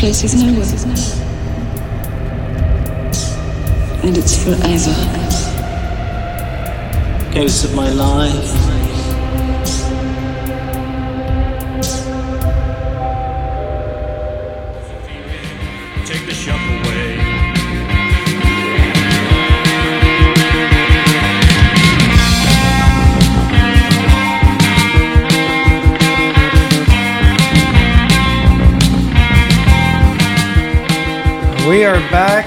place is nowhere. And it's forever. Ghosts of my life. We are back,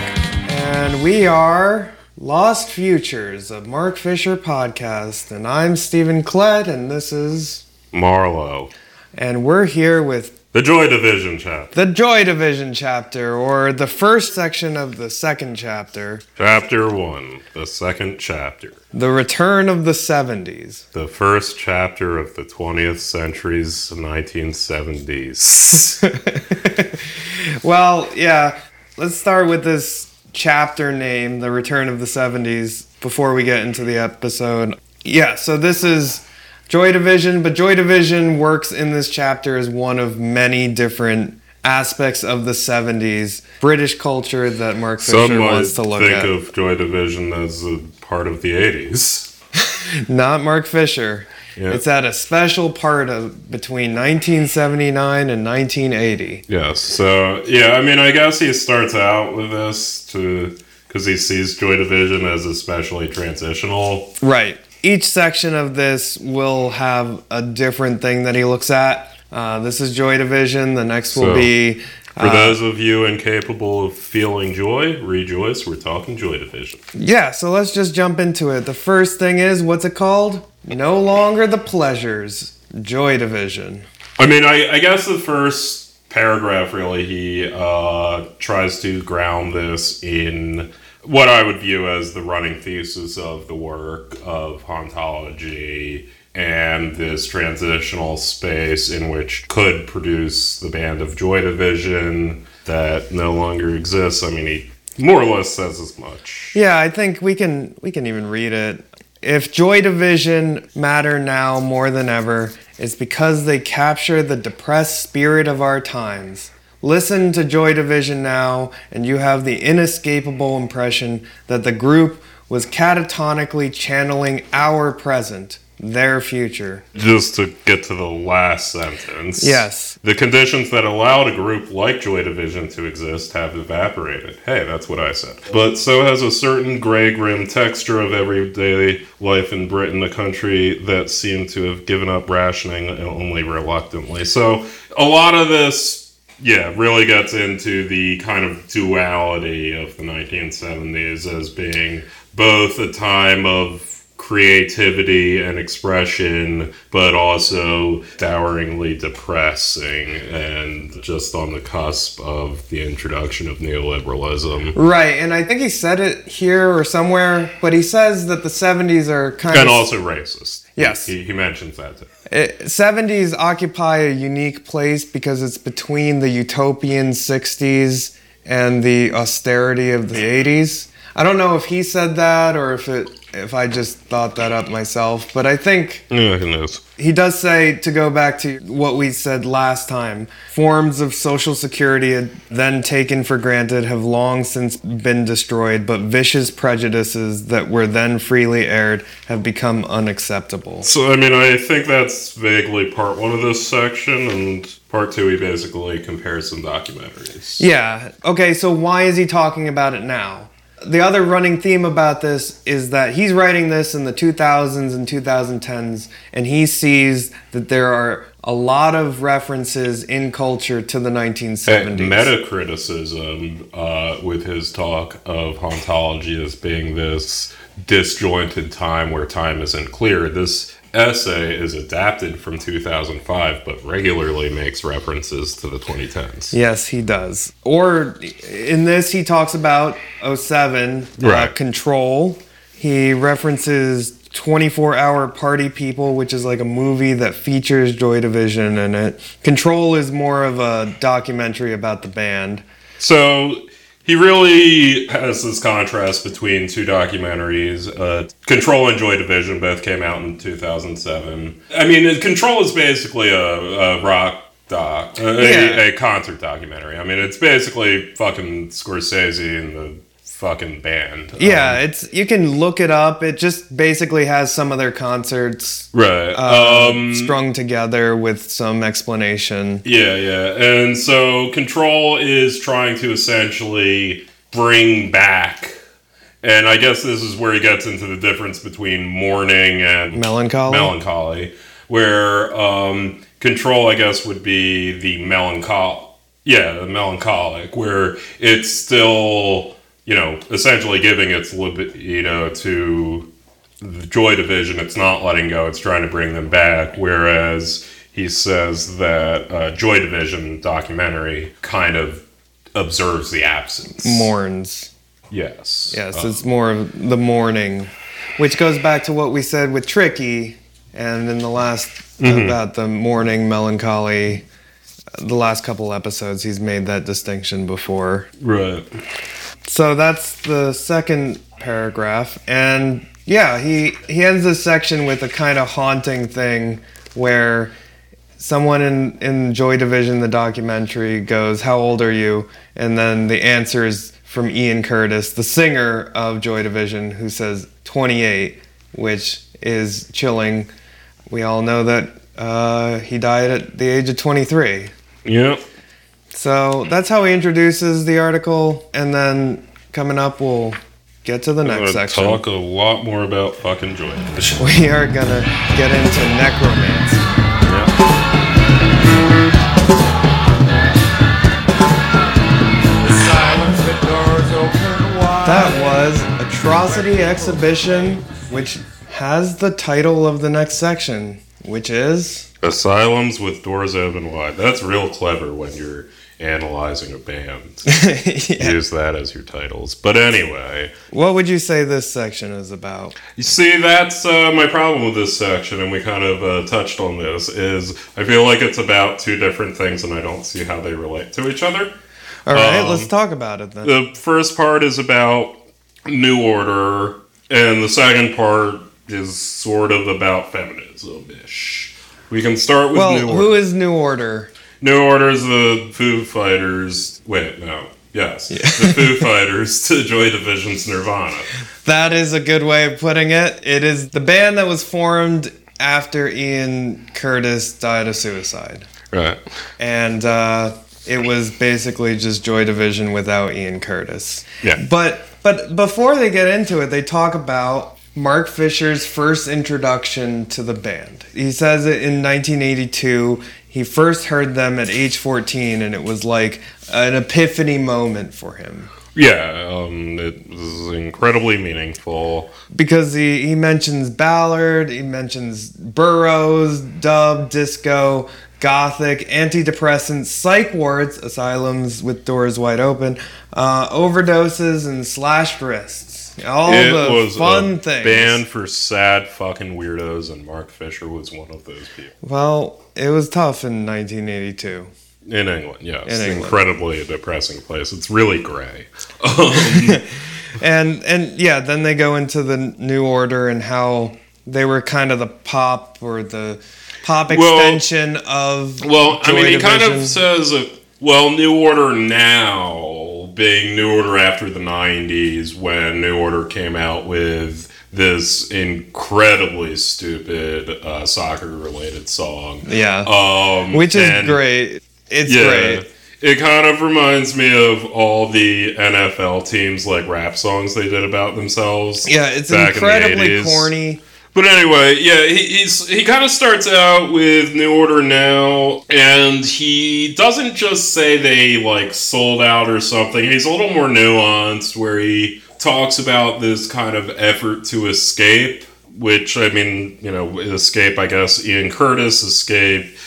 and we are Lost Futures, a Mark Fisher podcast. And I'm Steven Klett, and this is. Marlowe. And we're here with The Joy Division chapter. the Joy Division chapter, or the first section of the second chapter, Chapter 1, the second chapter. The Return of the 70s. The first chapter of the 20th century's 1970s. Well, yeah, let's start with this chapter name, The Return of the 70s, before we get into the episode. Yeah, so this is Joy Division, but Joy Division works in this chapter as one of many different aspects of the 70s British culture that Mark Fisher Some wants to look think at. Think of Joy Division as a part of the 80s. Not Mark Fisher. Yeah. It's at a special part of between 1979 and 1980. Yes, so yeah, I mean, I guess he starts out with this to because he sees Joy Division as especially transitional. Right. Each section of this will have a different thing that he looks at. Uh, this is Joy Division. The next will So, be. For uh, those of you incapable of feeling joy, rejoice. We're talking Joy Division. Yeah, so let's just jump into it. The first thing is what's it called? No longer the pleasures. Joy Division. I mean, I, I guess the first paragraph really he uh, tries to ground this in what I would view as the running thesis of the work of hauntology and this transitional space in which could produce the band of Joy Division that no longer exists. I mean, he more or less says as much. Yeah, I think we can we can even read it. If Joy Division matter now more than ever, it's because they capture the depressed spirit of our times. Listen to Joy Division now, and you have the inescapable impression that the group was catatonically channeling our present, their future. Just to get to the last sentence. Yes. The conditions that allowed a group like Joy Division to exist have evaporated. Hey, that's what I said. But so has a certain gray grim texture of everyday life in Britain, a country that seemed to have given up rationing only reluctantly. So a lot of this, yeah, really gets into the kind of duality of the 1970s as being both a time of creativity and expression, but also doweringly depressing and just on the cusp of the introduction of neoliberalism. Right, and I think he said it here or somewhere, but he says that the 70s are kind And of also racist. Yes. He, he mentions that too. Uh, it, 70s occupy a unique place because it's between the utopian 60s and the austerity of the 80s. I don't know if he said that or if it if I just thought that up myself, but I think Yeah, who knows? he does say to go back to what we said last time. Forms of social security then taken for granted have long since been destroyed, but vicious prejudices that were then freely aired have become unacceptable. So, I mean, I think that's vaguely part one of this section, and part two, he basically compares some documentaries. Yeah. Okay, so why is he talking about it now? The other running theme about this is that he's writing this in the 2000s and 2010s, and he sees that there are a lot of references in culture to the 1970s. Meta criticism uh, with his talk of hauntology as being this disjointed time where time isn't clear. This essay is adapted from 2005, but regularly makes references to the 2010s. Yes, he does. Or in this, he talks about 07, uh, Right. Control. He references 24 Hour Party People, which is like a movie that features Joy Division in it. Control is more of a documentary about the band. So he really has this contrast between two documentaries. Uh, Control and Joy Division both came out in 2007. I mean, Control is basically a, a rock doc, a, Yeah. a, a concert documentary. I mean, it's basically fucking Scorsese and the fucking band. Yeah, Um, it's you can look it up. It just basically has some of their concerts right. uh, um, strung together with some explanation. Yeah, yeah. And so Control is trying to essentially bring back. And I guess this is where he gets into the difference between mourning and Melancholy. melancholy, where um, Control, I guess, would be the melanchol. Yeah, the melancholic, where it's still, you know, essentially giving its libido to the Joy Division. It's not letting go. It's trying to bring them back. Whereas he says that uh, Joy Division documentary kind of observes the absence. Mourns. Yes. Yes, Uh, it's more of the mourning, which goes back to what we said with Tricky, and in the last Mm-hmm. about the mourning melancholy. The last couple episodes, he's made that distinction before. right. So that's the second paragraph, and yeah, he he ends this section with a kind of haunting thing where someone in in Joy Division, the documentary, goes, "How old are you?" And then the answer is from Ian Curtis, the singer of Joy Division, who says 28, which is chilling. We all know that uh, he died at the age of 23. Yep. So that's how he introduces the article, and then coming up, we'll get to the I'm next section. talk a lot more about fucking Joy We are gonna get into necromancy. Yeah. That was Atrocity Exhibition, which has the title of the next section, which is Asylums with doors open wide. That's real clever when you're analyzing a band. Yeah. Use that as your titles. But anyway, What would you say this section is about? you see, that's uh, my problem with this section, and we kind of uh, touched on this. Is I feel like it's about two different things, and I don't see how they relate to each other. All right, Um, let's talk about it then. The first part is about New Order, and the second part is sort of about feminism ish. We can start with well, New Order. who is New Order? New Order's the Foo Fighters. Wait, no. Yes. The Foo Fighters to Joy Division's Nirvana. That is a good way of putting it. It is the band that was formed after Ian Curtis died of suicide. Right. and uh, it was basically just Joy Division without Ian Curtis. Yeah. But but before they get into it, they talk about Mark Fisher's first introduction to the band. He says it in 1982. He first heard them at age 14, and it was like an epiphany moment for him. Yeah, um, it was incredibly meaningful. because he, he mentions Ballard, he mentions Burroughs, dub, disco, gothic, antidepressants, psych wards, asylums with doors wide open, uh, overdoses, and slashed wrists. All it the was fun a things. band for sad fucking weirdos, and Mark Fisher was one of those people. Well, it was tough in 1982. In England, yes. In England. Incredibly a depressing place. It's really gray. Um, And and yeah, then they go into the New Order and how they were kind of the pop or the pop Well- extension of Well, I Joy mean, he kind of says, uh, well, New Order now being New Order after the 90s when New Order came out with this incredibly stupid uh, soccer related song. yeah. Um, which is great. It's Yeah. great. It kind of reminds me of all the NFL teams, like rap songs they did about themselves. Yeah, it's in incredibly 80s. corny. But anyway, yeah, he, he's he kind of starts out with New Order now, and he doesn't just say they like sold out or something. He's a little more nuanced, where he talks about this kind of effort to escape, which I mean, you know, escape. I guess Ian Curtis escape.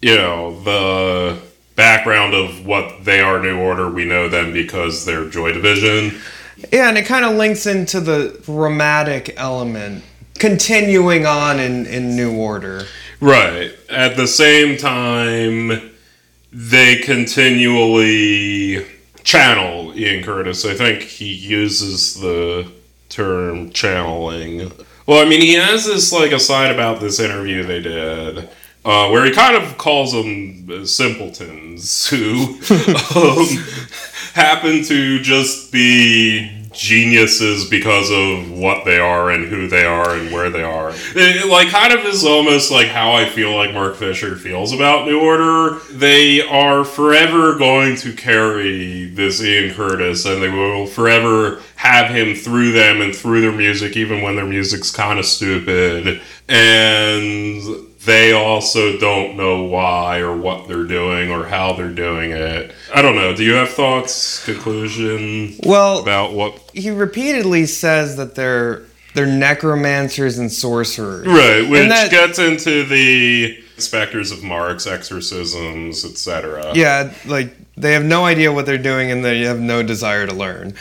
You know the background of what they are. New Order. We know them because they're Joy Division. Yeah, and it kind of links into the dramatic element continuing on in, in New Order. Right. At the same time, they continually channel Ian Curtis. I think he uses the term channeling. Well, I mean, he has this like aside about this interview they did uh, where he kind of calls them simpletons who um, happen to just be geniuses because of what they are and who they are and where they are. It, like, kind of is almost like how I feel like Mark Fisher feels about New Order. They are forever going to carry this Ian Curtis and they will forever have him through them and through their music, even when their music's kind of stupid. And they also don't know why or what they're doing or how they're doing it. I don't know. Do you have thoughts, conclusion Well, about what he repeatedly says that they're they're necromancers and sorcerers. Right, which that- gets into the specters of Marx, exorcisms, etc. Yeah, like they have no idea what they're doing and they have no desire to learn.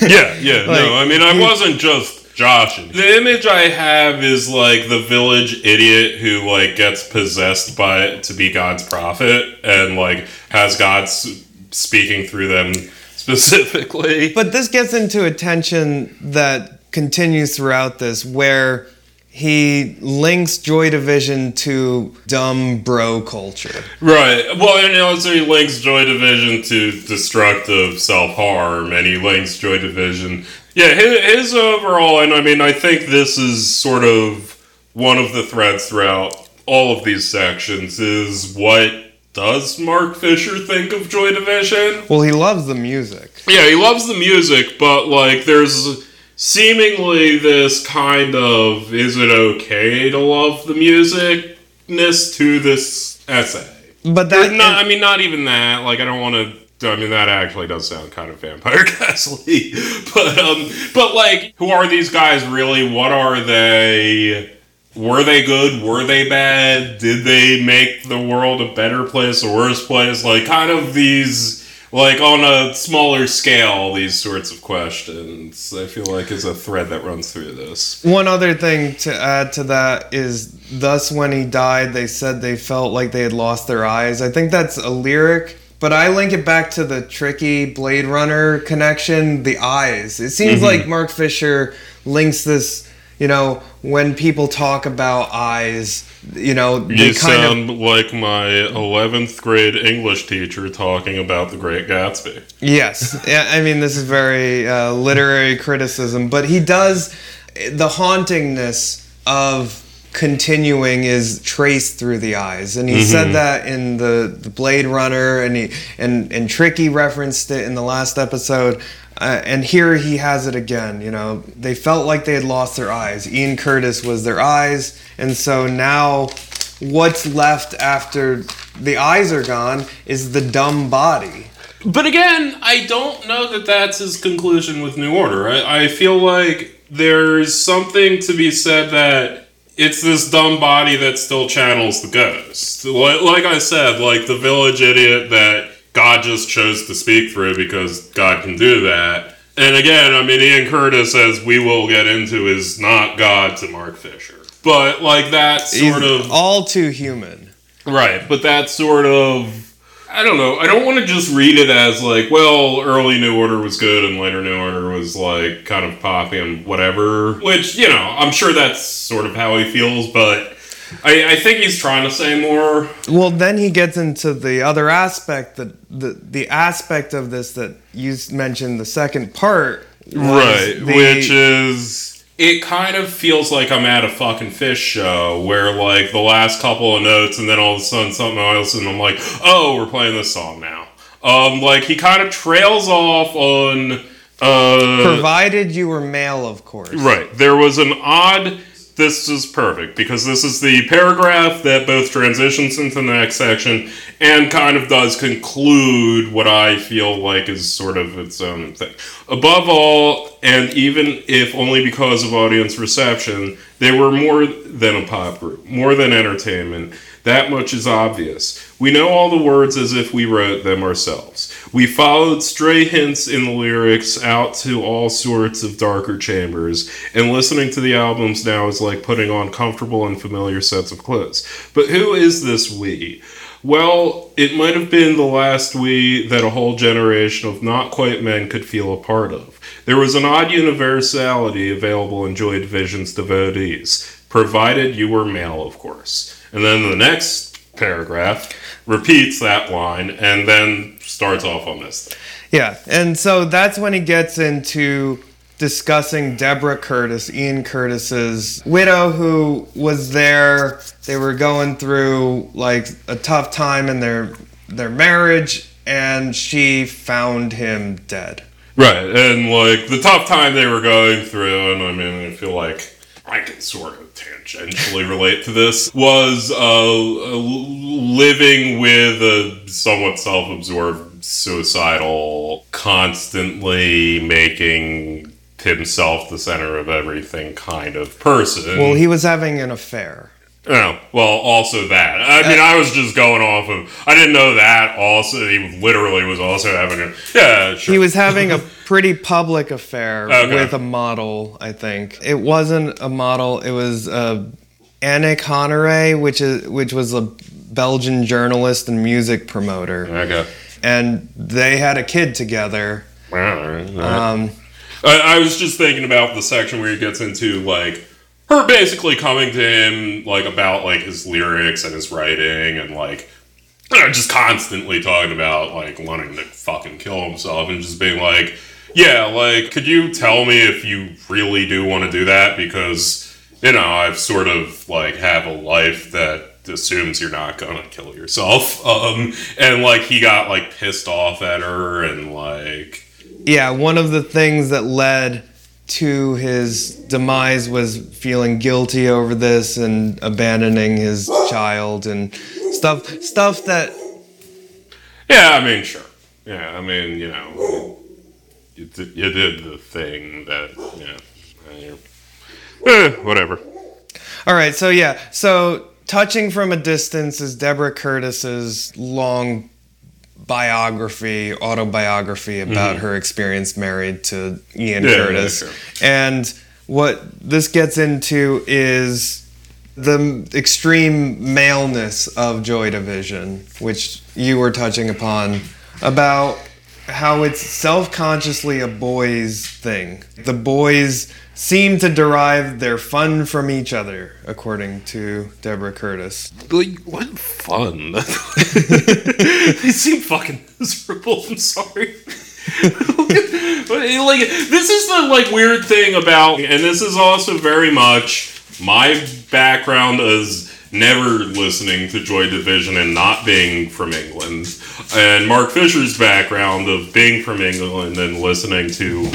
yeah, yeah. Like, no, I mean, I wasn't just joshing. The image I have is like the village idiot who like gets possessed by to be God's prophet and like has God speaking through them specifically. But this gets into a tension that continues throughout this where he links Joy Division to dumb bro culture. Right. Well, and also he links Joy Division to destructive self harm, and he links Joy Division. Yeah, his, his overall, and I mean, I think this is sort of one of the threads throughout all of these sections is what does Mark Fisher think of Joy Division? Well, he loves the music. Yeah, he loves the music, but like there's seemingly this kind of is it okay to love the musicness to this essay. But Or that not, I mean, not even that. Like, I don't want to. I mean, that actually does sound kind of vampire ghastly. But, um, but like, who are these guys really? What are they? Were they good? Were they bad? Did they make the world a better place, a worse place? Like, kind of these, like, on a smaller scale, these sorts of questions, I feel like is a thread that runs through this. One other thing to add to that is, thus when he died, they said they felt like they had lost their eyes. I think that's a lyric, but I link it back to the tricky Blade Runner connection, the eyes. It seems like Mark Fisher links this, you know, when people talk about eyes, you know, You kind of sound like my 11th grade English teacher talking about the Great Gatsby. Yes, yeah, I mean this is very uh, literary criticism, but he does the hauntingness of continuing is traced through the eyes, and he said that in the, the Blade Runner, and he and and Tricky referenced it in the last episode. Uh, and here he has it again. You know, they felt like they had lost their eyes. Ian Curtis was their eyes, and so now, what's left after the eyes are gone is the dumb body. But again, I don't know that that's his conclusion with New Order. I, I feel like there's something to be said that it's this dumb body that still channels the ghost. Like, like I said, like the village idiot that God just chose to speak through because God can do that. And again, I mean, Ian Curtis, as we will get into, is not God to Mark Fisher. But like that sort He's of all too human. Right, but that sort of I don't know. I don't want to just read it as like, well, early New Order was good and later New Order was like kind of poppy and whatever. Which you know, I'm sure that's sort of how he feels, but I, I think he's trying to say more. Well, then he gets into the other aspect that the the aspect of this that you mentioned the second part, Right, the- which is it kind of feels like I'm at a fucking Phish show where like the last couple of notes and then all of a sudden something else and I'm like, oh, we're playing this song now. Um, like he kind of trails off on uh provided you were male, of course. Right. There was an odd. This is perfect because this is the paragraph that both transitions into the next section and kind of does conclude what I feel like is sort of its own thing. Above all, and even if only because of audience reception, they were more than a pop group, more than entertainment. That much is obvious. We know all the words as if we wrote them ourselves. We followed stray hints in the lyrics out to all sorts of darker chambers, and listening to the albums now is like putting on comfortable and familiar sets of clothes. But who is this we? Well, it might have been the last we that a whole generation of not quite men could feel a part of. There was an odd universality available in Joy Division's devotees, provided you were male, of course. And then the next paragraph repeats that line and then starts off on this thing. Yeah, and so that's when he gets into discussing Deborah Curtis, Ian Curtis's widow, who was there. They were going through like a tough time in their their marriage, and she found him dead. Right, and like the tough time they were going through, and I mean, I feel like I can sort of tangentially relate to this, was uh, living with a somewhat self absorbed, suicidal, constantly making himself the center of everything kind of person. Well, he was having an affair. Oh, well, also that. I mean, I was just going off of. I didn't know that. Also, he literally was also having a. Yeah, sure. He was having a pretty public affair Okay. with a model, I think. It wasn't a model, it was uh, Annick Honoré, which is which was a Belgian journalist and music promoter. Okay. And they had a kid together. All right, all right. Um, I, I was just thinking about the section where he gets into like her basically coming to him like about like his lyrics and his writing and like you know, just constantly talking about like wanting to fucking kill himself and just being like, yeah, like could you tell me if you really do want to do that because you know I've sort of like have a life that assumes you're not gonna kill yourself um and like he got like pissed off at her and like yeah, one of the things that led to his demise was feeling guilty over this and abandoning his child and stuff stuff that Yeah, I mean, sure. Yeah, I mean, you know, you did, you did the thing that, yeah, eh, whatever. All right, so yeah, so touching from a distance is Deborah Curtis's long biography, autobiography about mm-hmm. her experience married to Ian Yeah, yeah, Curtis. sure. And what this gets into is the extreme maleness of Joy Division, which you were touching upon about how it's self-consciously a boys thing. The boys seem to derive their fun from each other, according to Deborah Curtis. Like, what fun. they seem fucking miserable, I'm sorry. Like this is the like weird thing about and this is also very much my background as never listening to Joy Division and not being from England and Mark Fisher's background of being from England and listening to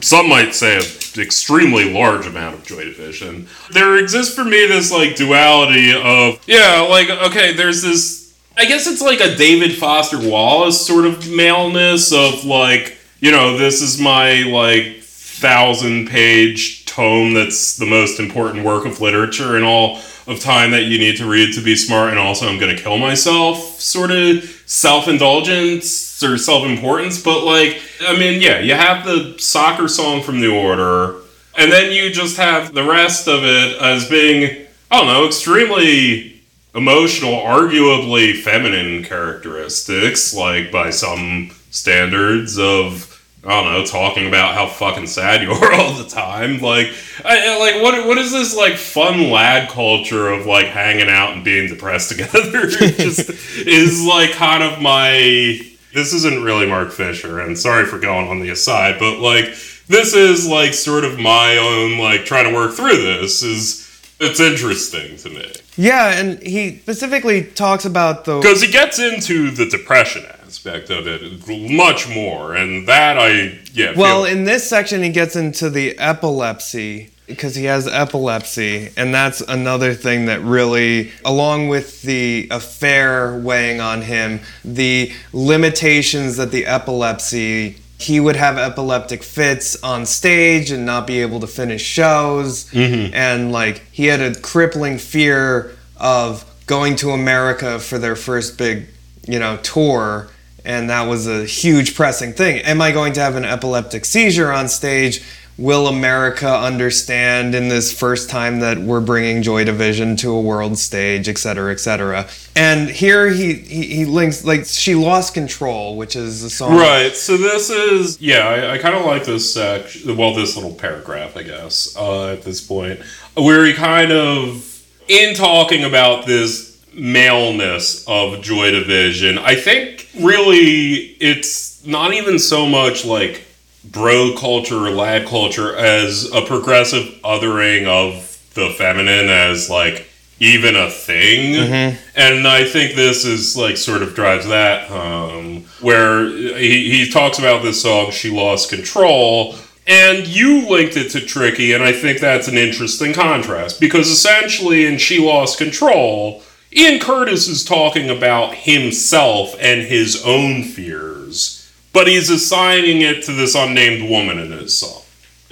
some might say an extremely large amount of Joy Division. There exists for me this like duality of yeah, like okay, there's this I guess it's like a David Foster Wallace sort of maleness of like, you know, this is my like thousand page tome that's the most important work of literature and all of time that you need to read to be smart and also I'm gonna kill myself sort of self indulgence or self importance. But like I mean, yeah, you have the soccer song from New Order, and then you just have the rest of it as being I don't know, extremely emotional, arguably feminine characteristics, like by some standards of I don't know, talking about how fucking sad you are all the time. Like, I, like what what is this like fun lad culture of like hanging out and being depressed together? Just is like kind of my. This isn't really Mark Fisher, and sorry for going on the aside, but like this is like sort of my own like trying to work through this is. It's interesting to me Yeah, and he specifically talks about the because he gets into the depression aspect of it much more, and that I yeah. Well, feel- in this section, he gets into the epilepsy because he has epilepsy, and that's another thing that really, along with the affair weighing on him, the limitations that the epilepsy. He would have epileptic fits on stage and not be able to finish shows. Mm-hmm. And, like, he had a crippling fear of going to America for their first big, you know, tour and that was a huge pressing thing. Am I going to have an epileptic seizure on stage? Will America understand in this first time that we're bringing Joy Division to a world stage, et cetera, et cetera? And here he, he, he links, like, She Lost Control, which is a song. Right. So this is yeah. I, I kind of like this section. Well, this little paragraph, I guess, uh, at this point, where he kind of in talking about this maleness of Joy Division, I think really it's not even so much like bro culture or lad culture as a progressive othering of the feminine as like even a thing. Mm-hmm. And I think this is like sort of drives that home where he, he talks about this song, She Lost Control. And you linked it to Tricky, and I think that's an interesting contrast because essentially in She Lost Control, Ian Curtis is talking about himself and his own fears, but he's assigning it to this unnamed woman in his song.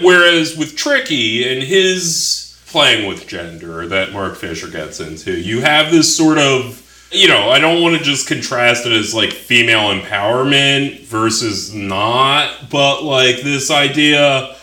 Whereas with Tricky and his playing with gender that Mark Fisher gets into, you have this sort of, you know, I don't want to just contrast it as like female empowerment versus not, but like this idea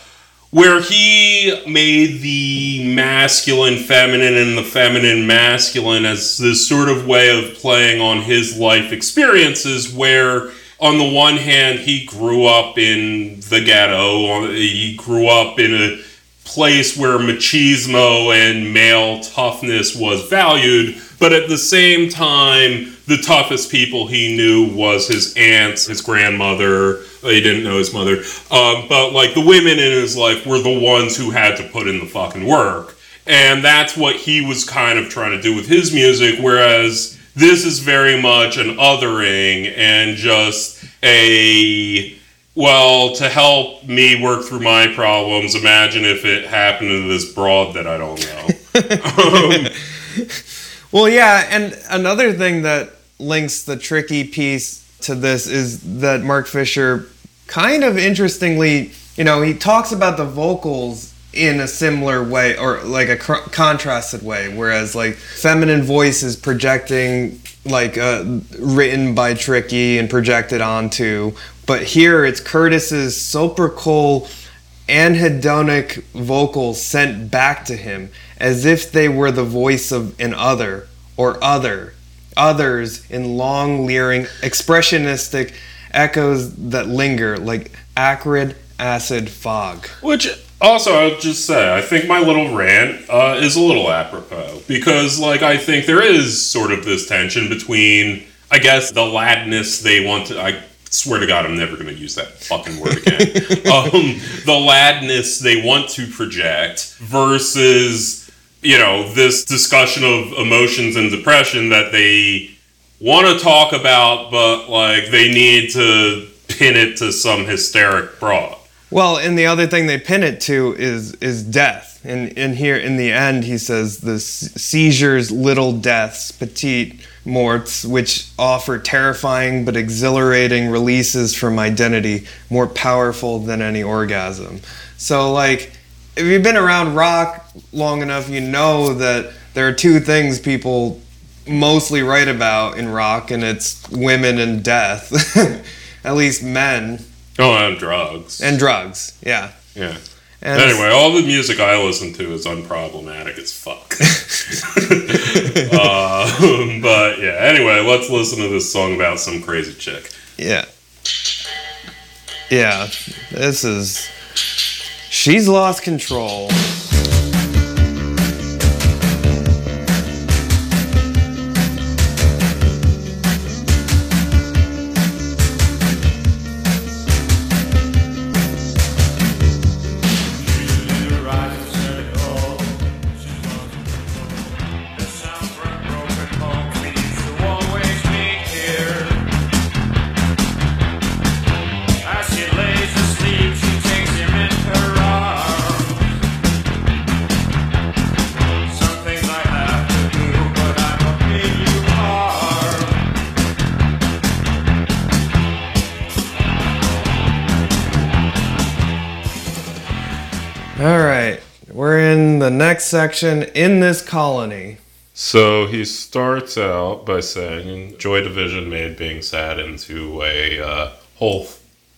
where he made the masculine feminine and the feminine masculine as this sort of way of playing on his life experiences where on the one hand he grew up in the ghetto he grew up in a place where machismo and male toughness was valued but at the same time the toughest people he knew was his aunts his grandmother he didn't know his mother. Um, but like the women in his life were the ones who had to put in the fucking work. And that's what he was kind of trying to do with his music whereas this is very much an othering and just a well to help me work through my problems imagine if it happened to this broad that i don't know. Um, Well, yeah, and another thing that links the tricky piece to this is that Mark Fisher kind of interestingly, you know, he talks about the vocals in a similar way or like a cr- contrasted way whereas like feminine voice is projecting like uh, written by tricky and projected onto but here it's curtis's sepulchral anhedonic vocals sent back to him as if they were the voice of an other or other others in long leering expressionistic echoes that linger like acrid acid fog Which also, I'll just say, I think my little rant uh, is a little apropos because, like, I think there is sort of this tension between, I guess, the ladness they want to. I swear to God, I'm never going to use that fucking word again. um, the ladness they want to project versus, you know, this discussion of emotions and depression that they want to talk about, but like they need to pin it to some hysteric broad. Well, and the other thing they pin it to is is death. And in here, in the end, he says the seizures, little deaths, petite morts, which offer terrifying but exhilarating releases from identity, more powerful than any orgasm. So, like, if you've been around rock long enough, you know that there are two things people mostly write about in rock, and it's women and death. At least men Oh, and drugs. and drugs. Yeah. yeah. And Anyway, all the music I listen to is unproblematic as fuck. um, but yeah, anyway, let's listen to this song about some crazy chick. Yeah. Yeah. This is. She's lost control. In the next section in this colony. So he starts out by saying Joy Division made being sad into a uh, whole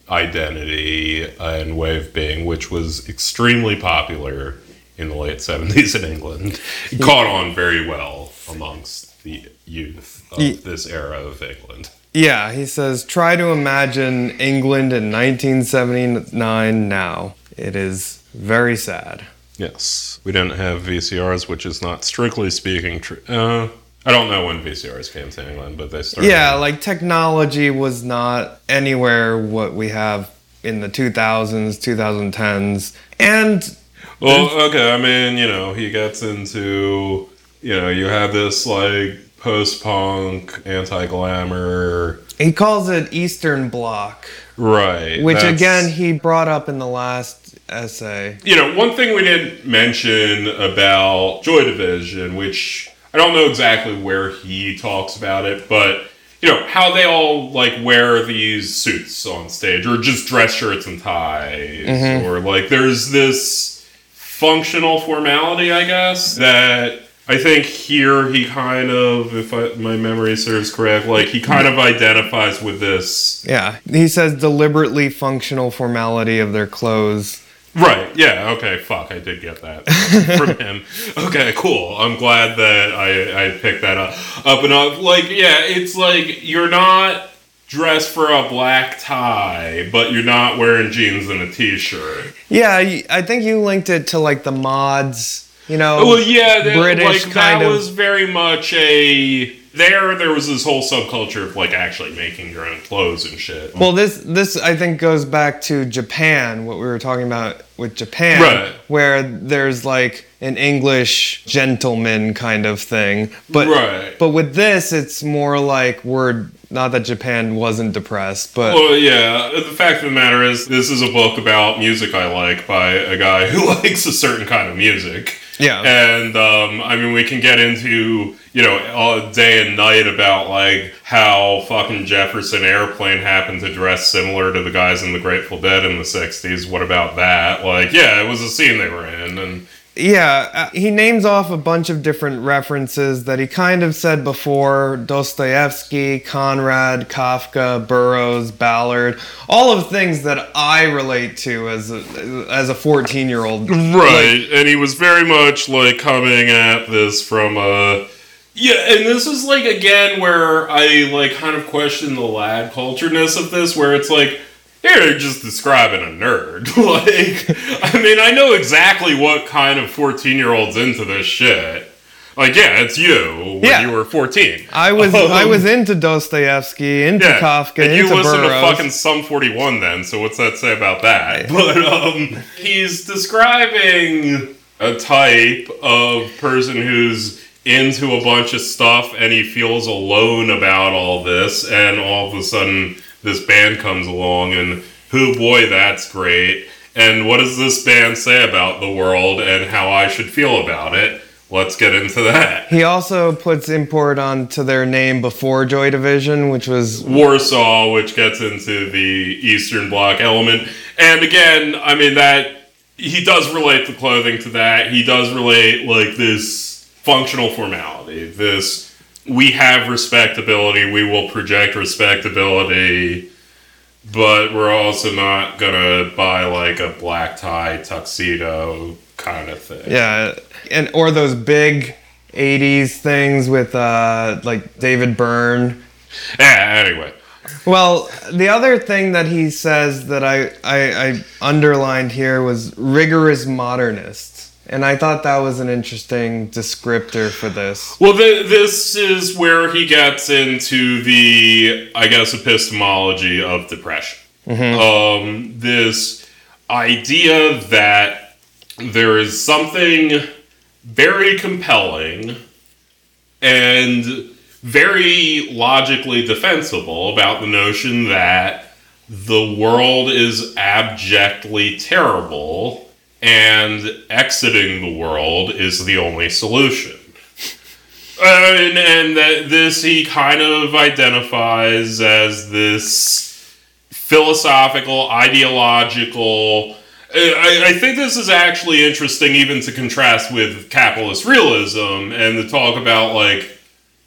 identity and way of being, which was extremely popular in the late 70s in England. It caught on very well amongst the youth of Ye- this era of England. Yeah, he says, try to imagine England in 1979 now. It is very sad. Yes, we didn't have VCRs, which is not strictly speaking true. Uh, I don't know when VCRs came to England, but they started. Yeah, like technology was not anywhere what we have in the 2000s, 2010s. And Well, okay. I mean, you know, he gets into, you know, you have this like post-punk, anti-glamour, he calls it Eastern Bloc, right? which again he brought up in the last essay. you know, one thing we didn't mention about Joy Division, which I don't know exactly where he talks about it, but you know how they all like wear these suits on stage, or just dress shirts and ties, mm-hmm. or like there's this functional formality, I guess, that I think here he kind of, if I, my memory serves correct, like he kind of identifies with this. Yeah, he says deliberately functional formality of their clothes. Right. Yeah. Okay. Fuck. I did get that from him. Okay. Cool. I'm glad that I I picked that up. Up and up. Like, yeah, it's like you're not dressed for a black tie, but you're not wearing jeans and a t-shirt. Yeah, I think you linked it to like the mods, you know. Well, yeah, British like kind that of- was very much a there. There was this whole subculture of like actually making your own clothes and shit. Well, this this I think goes back to Japan, what we were talking about with Japan, Right. where there's like an English gentleman kind of thing, but Right. but with this, it's more like we're not that Japan wasn't depressed, but Well, yeah. The fact of the matter is, this is a book about music I like by a guy who likes a certain kind of music. Yeah. And um, I mean, we can get into you know all day and night about like how fucking Jefferson Airplane happened to dress similar to the guys in the Grateful Dead in the '60s. What about that? Like, yeah, it was a scene they were in, and Yeah, uh, he names off a bunch of different references that he kind of said before Dostoevsky, Conrad, Kafka, Burroughs, Ballard, all of things that I relate to as a, as a 14 year old. Right, and he was very much like coming at this from a yeah, and this is like again where I like kind of question the lad cultureness of this, where it's like you're just describing a nerd. like, I mean, I know exactly what kind of fourteen year olds into this shit. Like, yeah, it's you when Yeah. you were fourteen. I was I Um, was into Dostoevsky, into Kafka, into yeah, Kafka, and you into listen Burroughs. to fucking Sum 41 then, so what's that say about that? But um, he's describing a type of person who's into a bunch of stuff and he feels alone about all this, and all of a sudden this band comes along and who boy, that's great. And what does this band say about the world and how I should feel about it? Let's get into that. he also puts import onto their name before Joy Division, which was Warsaw, which gets into the Eastern Bloc element. And again, I mean that he does relate the clothing to that. He does relate like this functional formality. This we have respectability, we will project respectability, but we're also not gonna buy like a black tie tuxedo kind of thing. yeah, and or those big 80s things with uh like David Byrne Yeah, anyway. Well, the other thing that he says that I, I, I underlined here was rigorous modernists. And I thought that was an interesting descriptor for this. Well, th- this is where he gets into the, I guess, epistemology of depression. Um, this idea that there is something very compelling and very logically defensible about the notion that the world is abjectly terrible and exiting the world is the only solution. Uh, and, and that this he kind of identifies as this philosophical, ideological. I, I think this is actually interesting, even to contrast with capitalist realism and to talk about like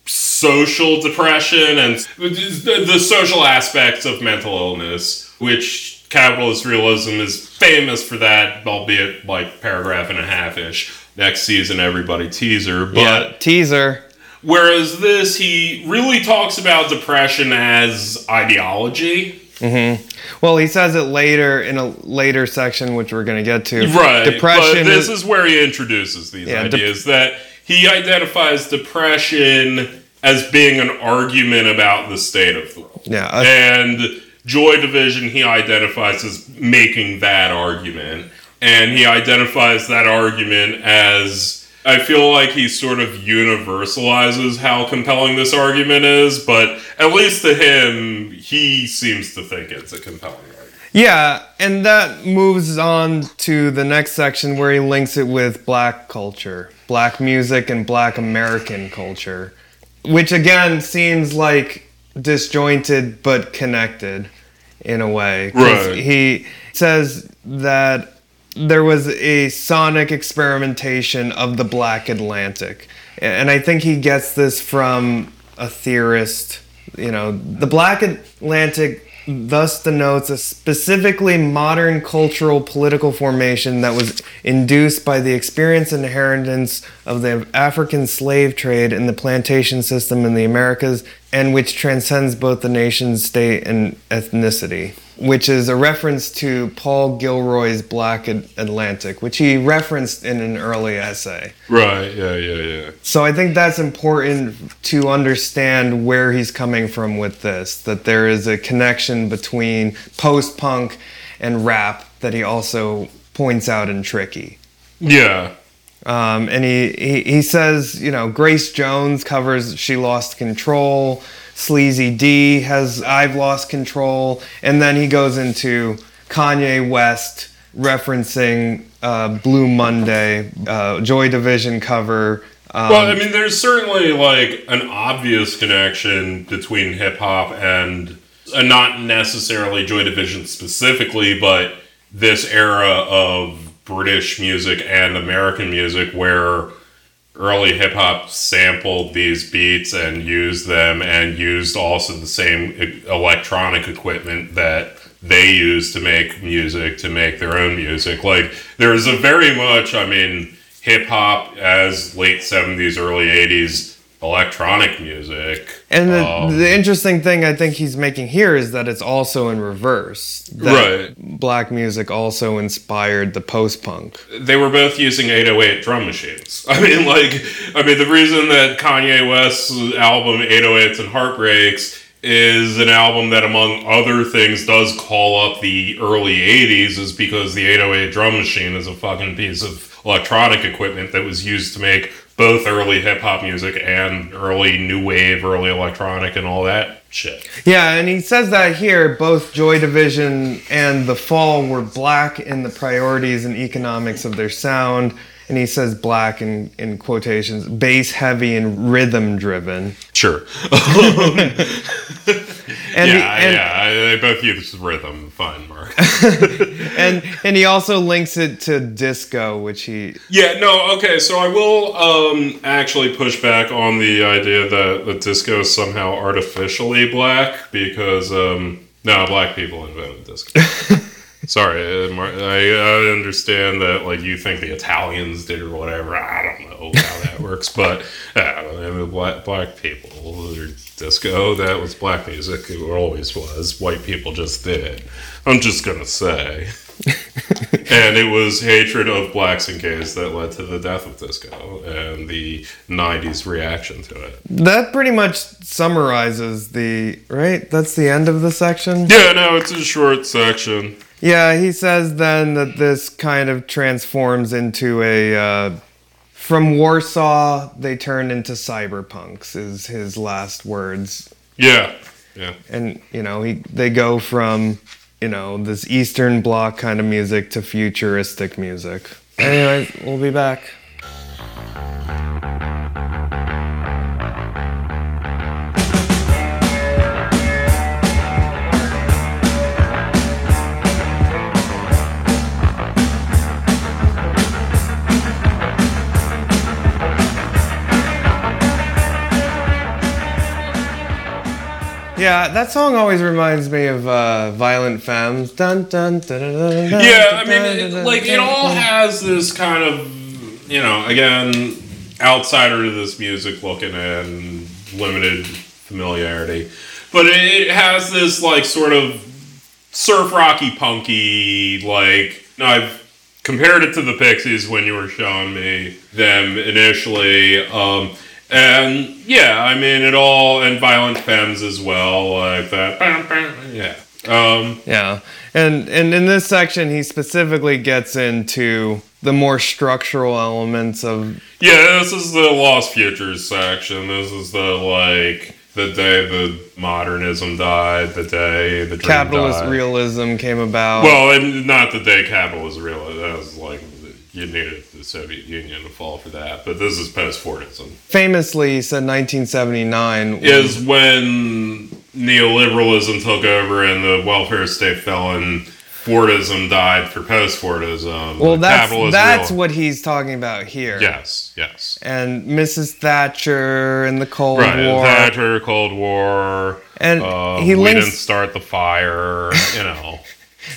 social depression and the, the social aspects of mental illness, which capitalist realism is famous for that, albeit like paragraph and a half ish. Next season, everybody teaser, but. yeah, teaser. Whereas this, he really talks about depression as ideology. Mm-hmm. Well, he says it later in a later section, which we're going to get to. Right. Depression. But this is, is where he introduces these Yeah, ideas that he identifies depression as being an argument about the state of the world. yeah. And Joy Division he identifies as making that argument. And he identifies that argument as I feel like he sort of universalizes how compelling this argument is, but at least to him, he seems to think it's a compelling argument. Yeah, and that moves on to the next section where he links it with black culture, black music, and black American culture, which again seems like disjointed but connected in a way. Right. He says that there was a sonic experimentation of the Black Atlantic. And I think he gets this from a theorist. You know, the Black Atlantic thus denotes a specifically modern cultural political formation that was induced by the experience and inheritance of the African slave trade and the plantation system in the Americas, and which transcends both the nation state and ethnicity, which is a reference to Paul Gilroy's Black Atlantic, which he referenced in an early essay. Right, yeah, yeah, yeah. So I think that's important to understand where he's coming from with this. That there is a connection between post punk and rap that he also points out in Tricky. Yeah. Um, and he, he, he says, you know, Grace Jones covers She Lost Control. Sleezy D has I've Lost Control. And then he goes into Kanye West referencing uh, Blue Monday, uh, Joy Division cover. Um, Well, I mean, there's certainly like an obvious connection between hip hop and uh, not necessarily Joy Division specifically, but this era of British music and American music where early hip hop sampled these beats and used them and used also the same electronic equipment that they used to make music to make their own music. Like there's a very much i mean hip hop as late 70s early 80s electronic music And the, Um, the interesting thing I think he's making here is that it's also in reverse. That Right. Black music also inspired the post punk. they were both using 808 drum machines. I mean, like, I mean, the reason that Kanye West's album 808s and Heartbreaks is an album that, among other things, does call up the early 80s is because the 808 drum machine is a fucking piece of electronic equipment that was used to make both early hip hop music and early new wave, early electronic, and all that shit. Yeah, and he says that here both Joy Division and The Fall were black in the priorities and economics of their sound. And he says black in, in quotations, bass heavy and rhythm driven. Sure. And, yeah, and, yeah. They both use rhythm. Fine, Mark. and and he also links it to disco, which he Yeah, no, okay, so I will um, actually push back on the idea that the disco is somehow artificially black because, um, no, black people invented disco. Sorry, uh, I, I understand that, like, you think the Italians did or whatever. I don't know how that works, but uh, black, black people, their disco, that was black music. It always was. White people just did it. I'm just gonna say. and it was hatred of blacks and gays that led to the death of disco and the 90s reaction to it. that pretty much summarizes the right. That's the end of the section. Yeah, no, it's a short section. Yeah, he says then that this kind of transforms into a. Uh, from Warsaw, they turn into cyberpunks, is his last words. Yeah, yeah. And, you know, he, they go from, you know, this Eastern Bloc kind of music to futuristic music. Anyway, we'll be back. Yeah, that song always reminds me of uh, Violent Femmes. Dun, dun, dun, dun, dun, dun, Yeah, I mean, dun, it, dun, like, it all has this kind of, you know, again, outsider to this music looking and limited familiarity. But it, has this, like, sort of surf rocky punky like I've compared it to the Pixies when you were showing me them initially. Um, and yeah, I mean it all and Violent Femmes as well, like that. Yeah. Um, Yeah, and and in this section, he specifically gets into the more structural elements of yeah, this is the Lost Futures section. This is the like the day the modernism died, the day the capitalist died. realism came about. Well, and not the day capitalist realism. That was like you needed the Soviet Union to fall for that. But this is post-Fordism. famously, he said 1979 Is when neoliberalism took over and the welfare state fell and Fordism died for post-Fordism. well, that's that's real- what he's talking about here. Yes, yes. And Mrs. Thatcher and the Cold Right, War. Thatcher, Cold War. And uh, he we didn't start the fire. You know.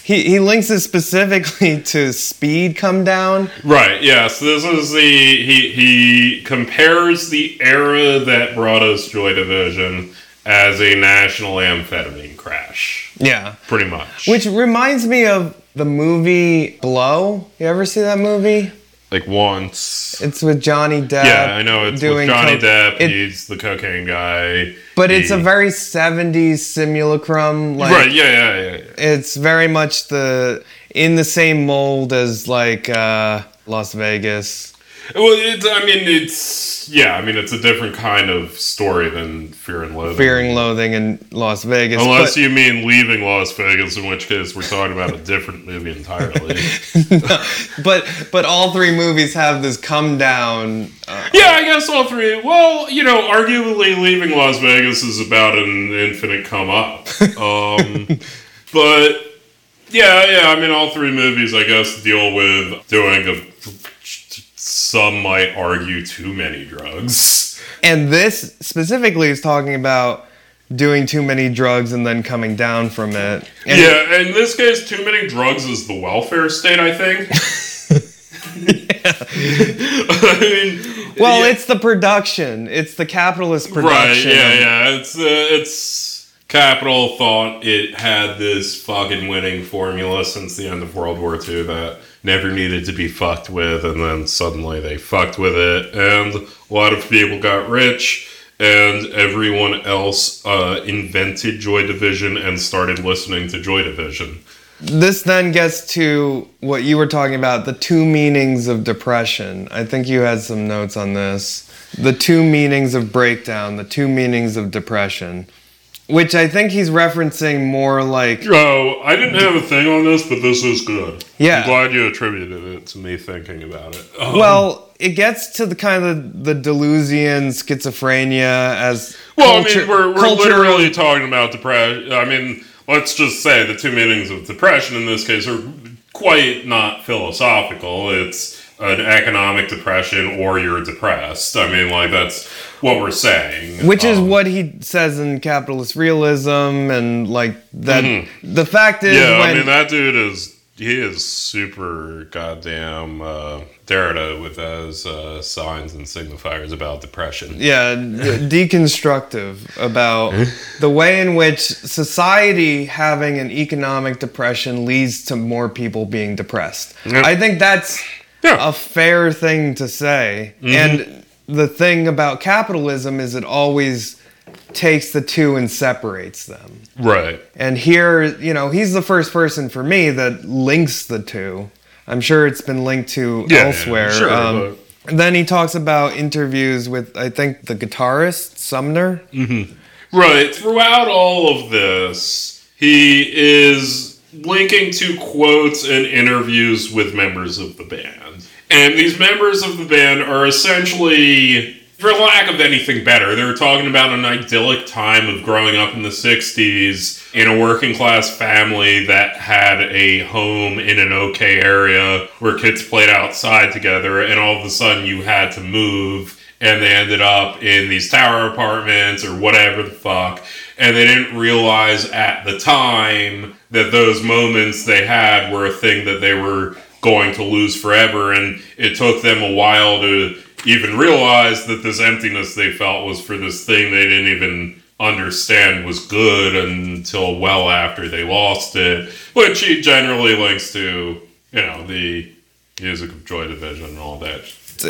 He he links it specifically to speed come down. Right. Yes. This is the he he compares the era that brought us Joy Division as a national amphetamine crash, Yeah. pretty much. Which reminds me of the movie Blow. You ever see that movie? like once. It's with Johnny Depp. yeah, I know it's with Johnny coke- Depp. it- he's the cocaine guy. But it's a very 70s simulacrum. Like, right. Yeah, yeah, yeah. yeah. It's very much the in the same mold as like uh, Las Vegas. Well, it's. I mean, it's. Yeah, I mean, it's a different kind of story than Fear and Loathing. Fear and Loathing in Las Vegas. Unless but- you mean leaving Las Vegas, in which case we're talking about a different movie entirely. but but all three movies have this come down. Uh, Yeah, I guess all three. Well, you know, arguably leaving Las Vegas is about an infinite come up. Um, but yeah, yeah, I mean, all three movies, I guess, deal with doing a. Some might argue too many drugs. and this specifically is talking about doing too many drugs and then coming down from it. And yeah, in this case, too many drugs is the welfare state. I think. I mean, Well, yeah. it's the production. It's the capitalist production. Right, yeah, yeah. It's uh, it's Capital thought it had this fucking winning formula since the end of World War II that never needed to be fucked with, and then suddenly they fucked with it, and a lot of people got rich, and everyone else uh, invented Joy Division and started listening to Joy Division. This then gets to what you were talking about the two meanings of depression. I think you had some notes on this. The two meanings of breakdown, the two meanings of depression, which I think he's referencing more like Oh, I didn't have a thing on this, but this is good. Yeah. I'm glad you attributed it to me thinking about it. Um, well, it gets to the kind of the delusion, schizophrenia as Well, culture- I mean, we're, we're cultural- literally talking about depression. I mean, let's just say the two meanings of depression in this case are quite not philosophical. It's an economic depression or you're depressed. I mean, like, that's what we're saying. Which is Um, what he says in capitalist realism, and like that. The fact is, Mm-hmm. Yeah, when I mean, that dude is. He is super goddamn uh, Derrida with those uh, signs and signifiers about depression. yeah, de- deconstructive about the way in which society having an economic depression leads to more people being depressed. Yeah. I think that's Yeah. a fair thing to say. And the thing about capitalism is it always takes the two and separates them. Right. And here, you know, he's the first person for me that links the two. I'm sure it's been linked to Yeah, elsewhere. sure, um, and then he talks about interviews with, I think, the guitarist Sumner. Right. Throughout all of this, he is linking to quotes and interviews with members of the band. And these members of the band are essentially, for lack of anything better, they're talking about an idyllic time of growing up in the 60s in a working class family that had a home in an okay area where kids played outside together, and all of a sudden you had to move and they ended up in these tower apartments or whatever the fuck. And they didn't realize at the time that those moments they had were a thing that they were going to lose forever. And it took them a while to even realize that this emptiness they felt was for this thing they didn't even understand was good until well after they lost it, which he generally links to, you know, the music of Joy Division and all that.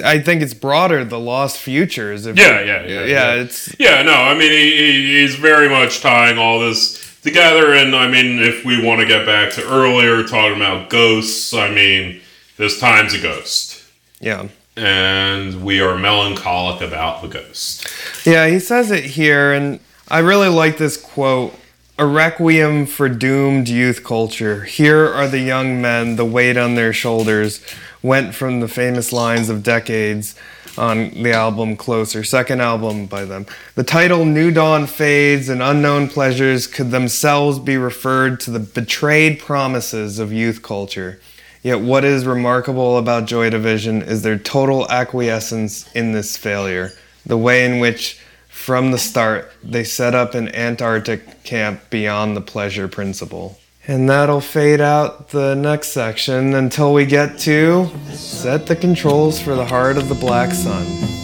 I think it's broader, the lost futures. Yeah, yeah, yeah. yeah, it's Yeah, no, I mean, he, he, he's very much tying all this together. And I mean, if we want to get back to earlier talking about ghosts, I mean, this time's a ghost. yeah. And we are melancholic about the ghost. Yeah, he says it here, and I really like this quote A requiem for doomed youth culture. Here are the young men, the weight on their shoulders went from the famous lines of decades on the album Closer, second album by them. The title New Dawn Fades and Unknown Pleasures could themselves be referred to the betrayed promises of youth culture. Yet, what is remarkable about Joy Division is their total acquiescence in this failure. The way in which, from the start, they set up an Antarctic camp beyond the pleasure principle. And that'll fade out the next section until we get to set the controls for the heart of the black sun.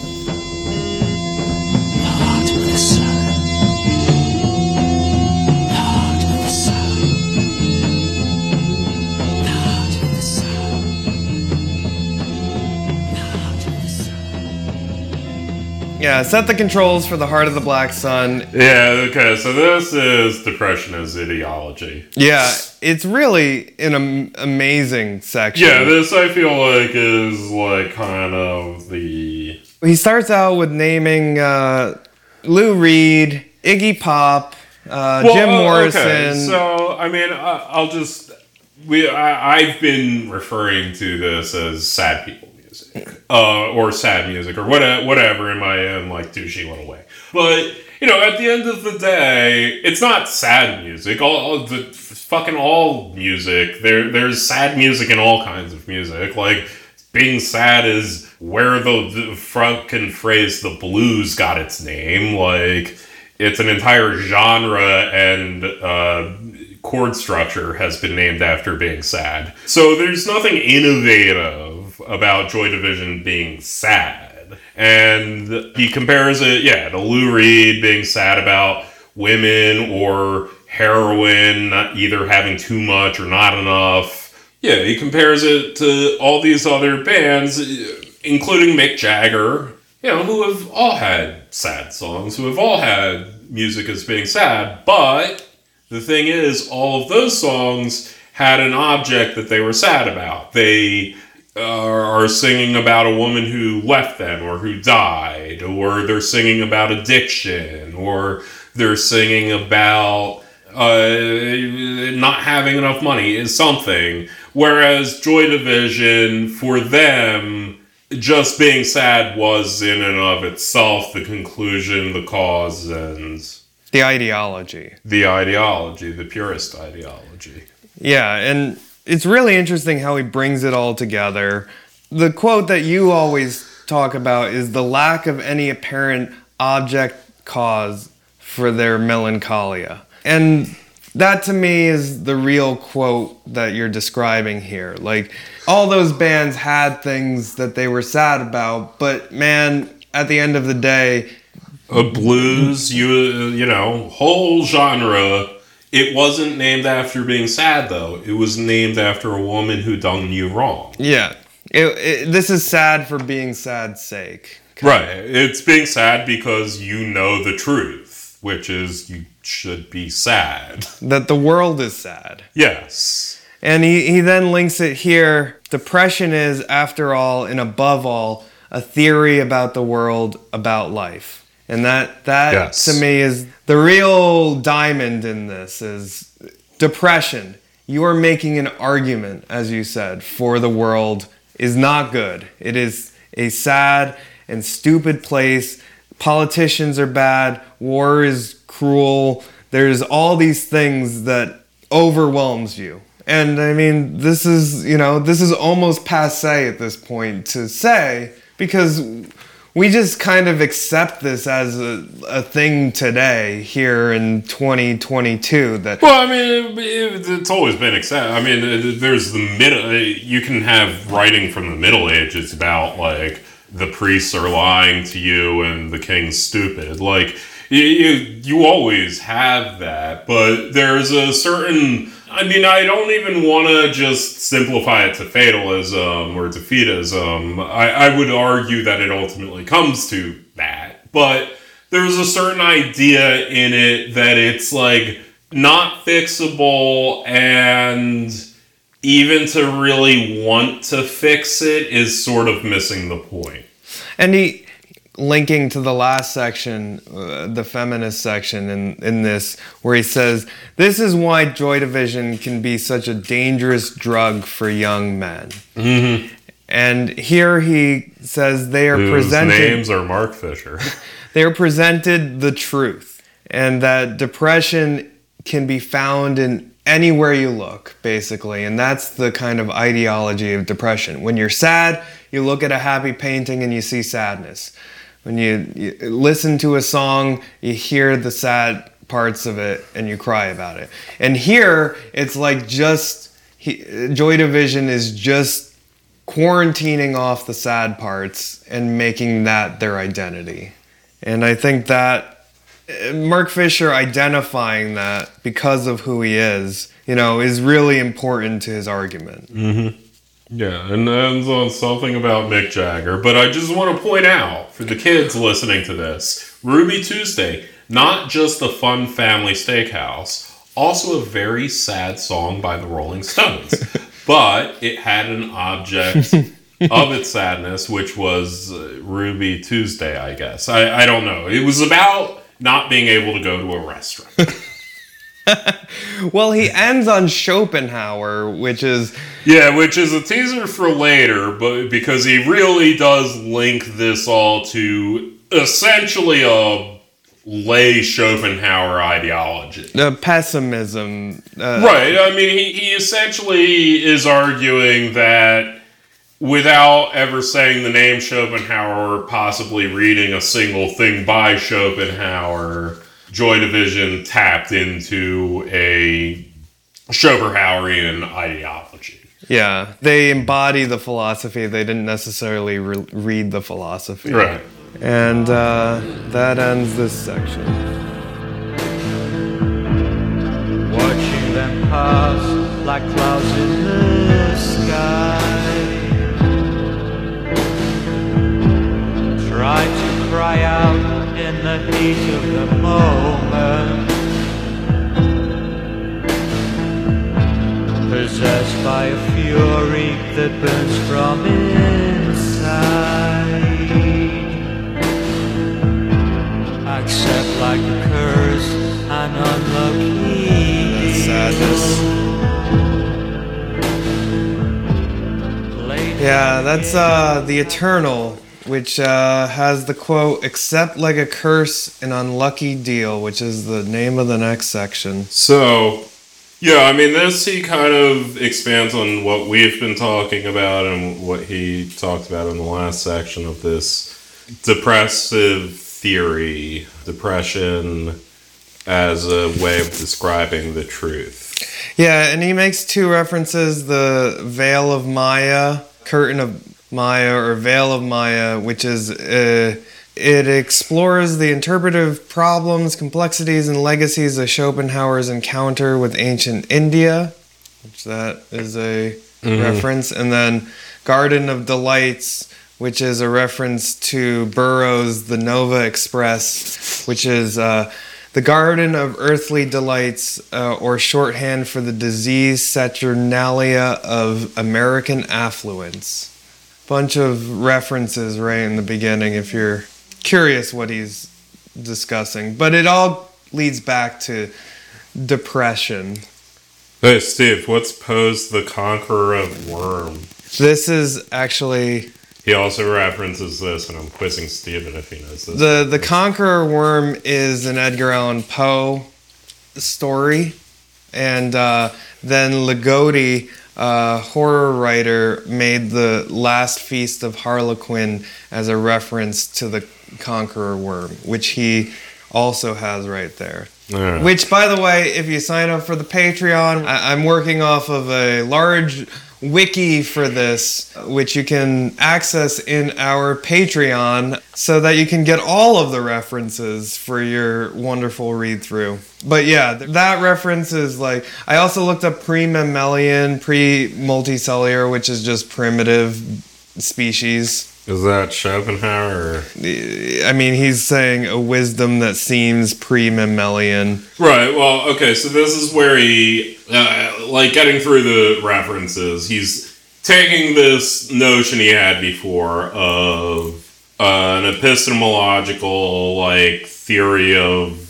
Yeah, set the controls for the heart of the black sun. Yeah, okay, so this is Depression as Ideology. Yeah, it's really an am- amazing section. Yeah, this I feel like is like kind of the. he starts out with naming uh, Lou Reed, Iggy Pop, uh, Jim Well, Morrison. Okay, so I mean, I, I'll just we I, I've been referring to this as sad people music, uh, or sad music, or whatever, whatever in my own like douchey little way. But you know, at the end of the day, it's not sad music. All, all the fucking all music. There, there's sad music in all kinds of music. Like being sad is where the, the fucking phrase "the blues" got its name. Like it's an entire genre and uh, chord structure has been named after being sad. So there's nothing innovative about Joy Division being sad. And he compares it, yeah, to Lou Reed being sad about women or heroin not either having too much or not enough. Yeah, he compares it to all these other bands, including Mick Jagger, you know, who have all had sad songs, who have all had music as being sad, but the thing is, all of those songs had an object that they were sad about. They are singing about a woman who left them or who died, or they're singing about addiction, or they're singing about uh, not having enough money is something. Whereas Joy Division, for them, just being sad was in and of itself the conclusion, the cause, and the ideology. the ideology, the purist ideology. Yeah, and it's really interesting how he brings it all together. The quote that you always talk about is the lack of any apparent object cause for their melancholia. And that to me is the real quote that you're describing here. Like, all those bands had things that they were sad about, but man, at the end of the day, A blues, you you know, whole genre. It wasn't named after being sad though. It was named after a woman who done you wrong. yeah, it, it, this is sad for being sad's sake. Right. It's being sad because you know the truth, which is you should be sad. That the world is sad. Yes. And he, he then links it here. Depression is, after all, and above all, a theory about the world, about life. And that that Yes. to me is the real diamond in this is depression. You are making an argument, as you said, for the world is not good. It is a sad and stupid place. Politicians are bad. War is cruel. There's all these things that overwhelms you. And I mean, this is, you know, this is almost passe at this point to say because we just kind of accept this as a, a thing today here in 2022 that Well, I mean, it, it's always been accepted. I mean, there's the middle. Uh, you can have writing from the Middle Ages about like the priests are lying to you and the king's stupid. Like, You, you, you always have that, but there's a certain. I mean, I don't even want to just simplify it to fatalism or defeatism. I, I would argue that it ultimately comes to that. But there's a certain idea in it that it's like not fixable and even to really want to fix it is sort of missing the point. And he, linking to the last section, uh, the feminist section in, in this, where he says, This is why Joy Division can be such a dangerous drug for young men. Mm-hmm. And here he says they are Whose presented names are Mark Fisher. they are presented the truth and that depression can be found in anywhere you look basically and that's the kind of ideology of depression when you're sad you look at a happy painting and you see sadness when you, you listen to a song you hear the sad parts of it and you cry about it. And here it's like just he, joy division is just quarantining off the sad parts and making that their identity. And I think that uh, Mark Fisher identifying that because of who he is, you know, is really important to his argument. Yeah, and ends on something about Mick Jagger. But I just want to point out for the kids listening to this Ruby Tuesday, not just a fun family steakhouse, also a very sad song by the Rolling Stones. but it had an object of its sadness, which was uh, Ruby Tuesday, I guess. I, I don't know. It was about not being able to go to a restaurant. Well, he ends on Schopenhauer, which is Yeah, which is a teaser for later, but because he really does link this all to essentially a lay Schopenhauer ideology. the pessimism. Uh, Right. I mean, he, he essentially is arguing that without ever saying the name Schopenhauer or possibly reading a single thing by Schopenhauer, Joy Division tapped into a Schopenhauerian ideology. Yeah, they embody the philosophy. They didn't necessarily re- read the philosophy. Right. And uh, that ends this section. Watching them pass like clouds in the sky. Try to cry out in the heat of the moment. Possessed by a fury that burns from inside. Accept like a curse an unlucky Sadness. Yeah, that's uh, the Eternal, which uh, has the quote, "Accept like a curse an unlucky deal," which is the name of the next section. So, yeah, I mean, this he kind of expands on what we've been talking about and what he talked about in the last section of this depressive theory, depression as a way of describing the truth. Yeah, and he makes two references: the veil of Maya, curtain of Maya, or veil of Maya, which is uh, it explores the interpretive problems, complexities, and legacies of Schopenhauer's encounter with ancient India, which that is a reference, and then Garden of Delights. Which is a reference to Burroughs' The Nova Express, which is uh, the Garden of Earthly Delights, uh, or shorthand for the disease Saturnalia of American affluence. Bunch of references right in the beginning if you're curious what he's discussing. But it all leads back to depression. Hey, Steve, what's Poe's The Conqueror of Worm? This is actually He also references this, and I'm quizzing Steven if he knows this. the the Conqueror Worm is an Edgar Allan Poe story, and uh, then Ligotti, a horror writer, made the Last Feast of Harlequin as a reference to the Conqueror Worm, which he also has right there. Alright. Which, by the way, if you sign up for the Patreon, I- I'm working off of a large wiki for this, which you can access in our Patreon so that you can get all of the references for your wonderful read through. But yeah, that reference is like, I also looked up pre mammalian, pre multicellular, which is just primitive species. Is that Schopenhauer? Or? I mean, he's saying a wisdom that seems pre mammalian. Right. Well, okay. So this is where he, uh, like, getting through the references. He's taking this notion he had before of uh, an epistemological, like, theory of